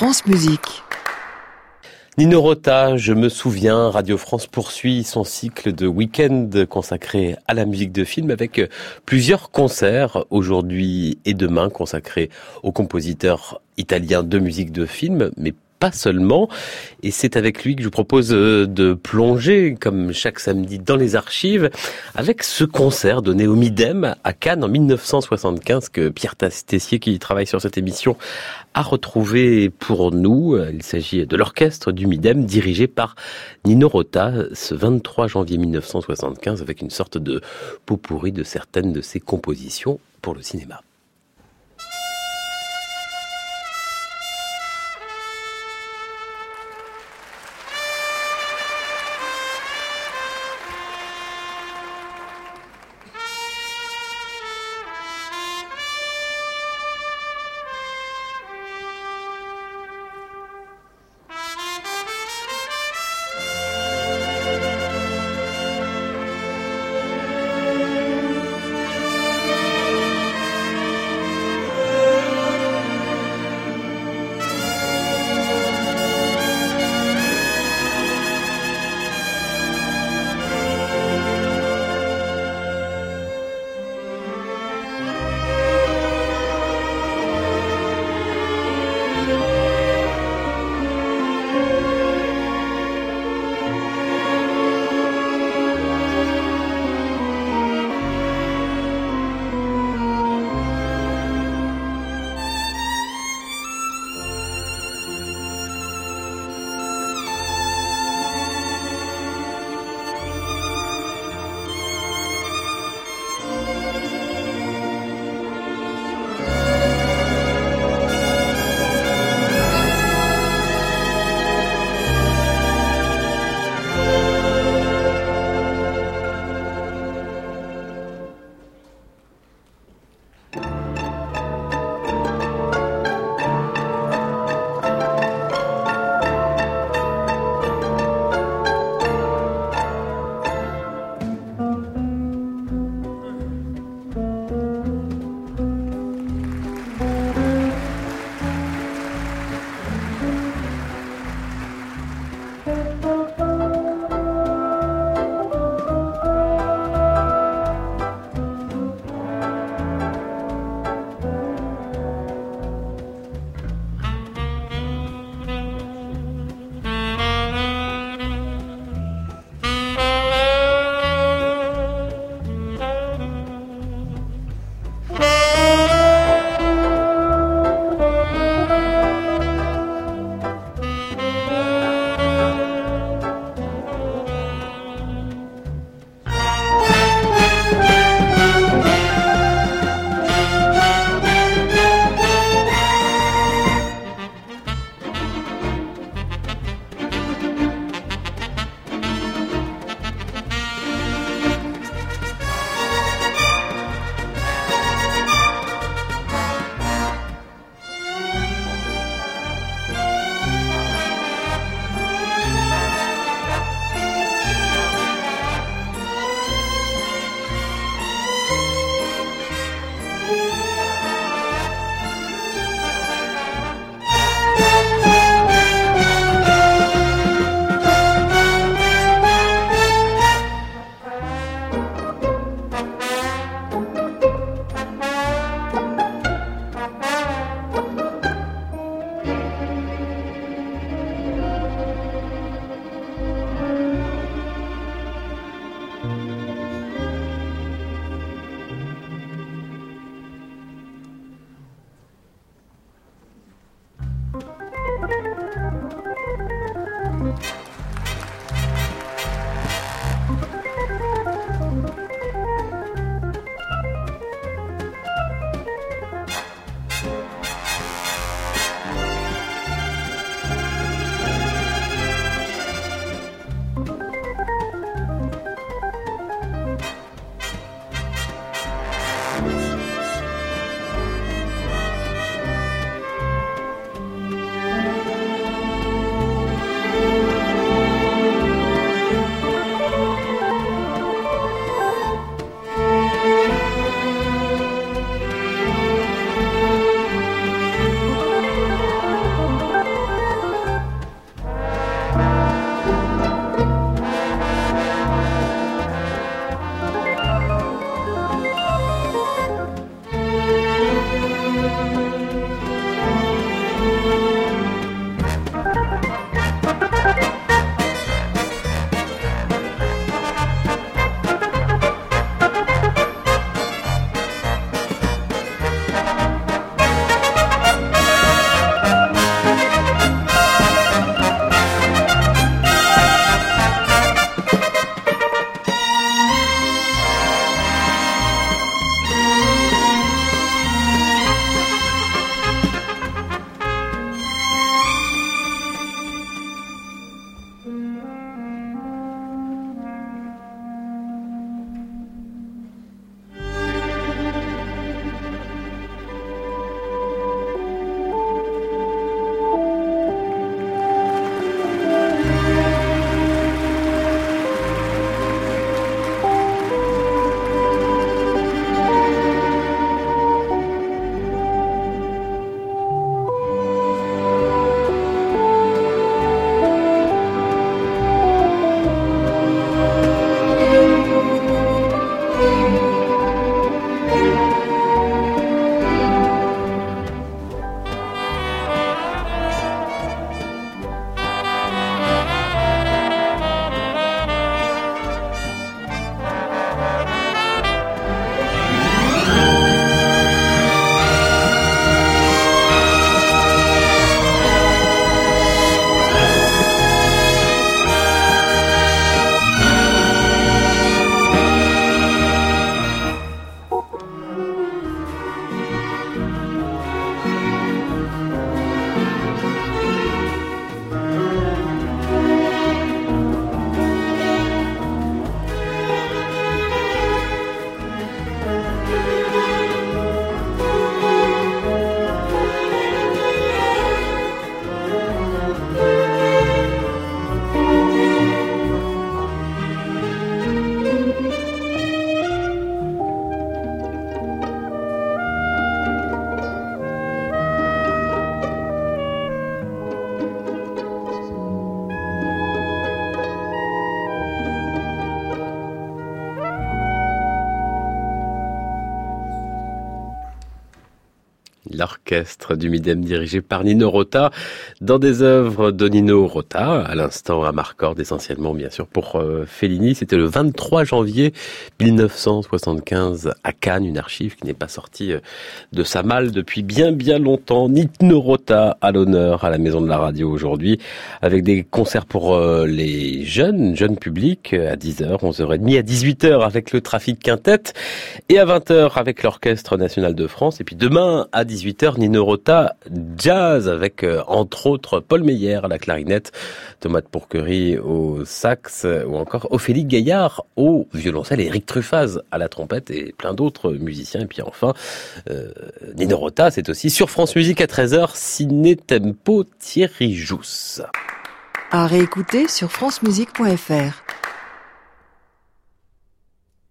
France. Nino Rota, je me souviens, Radio France poursuit son cycle de week-end consacré à la musique de film avec plusieurs concerts aujourd'hui et demain consacrés aux compositeurs italiens de musique de film, mais pas seulement. Et c'est avec lui que je vous propose euh, de plonger, comme chaque samedi, dans les archives, avec ce concert donné au Midem à Cannes en 1975 que Pierre Tessier, qui travaille sur cette émission, a retrouvé pour nous. Il s'agit de l'orchestre du Midem dirigé par Nino Rota ce 23 janvier 1975 avec une sorte de pot pourri de certaines de ses compositions pour le cinéma. l'orchestre du Midem dirigé par Nino Rota dans des œuvres de Nino Rota, à l'instant à Marcord essentiellement bien sûr pour euh, Fellini. C'était le 23 janvier 1975 à Cannes, une archive qui n'est pas sortie euh, de sa malle depuis bien bien longtemps. Nino Rota à l'honneur à la Maison de la Radio aujourd'hui avec des concerts pour euh, les jeunes, jeunes publics à 10h, 11h30, à 18h avec le trafic quintette et à 20h avec l'Orchestre National de France. Et puis demain à 18h, Nino Rota Jazz avec euh, entre autres Paul Meyer à la clarinette, Thomas de Pourquerie au sax ou encore Ophélie Gaillard au violoncelle Eric Truffaz à la trompette et plein d'autres musiciens. Et puis enfin, euh, Nino Rota, c'est aussi sur France Musique à 13h, Ciné Tempo Thierry Jousse. À réécouter sur francemusique.fr.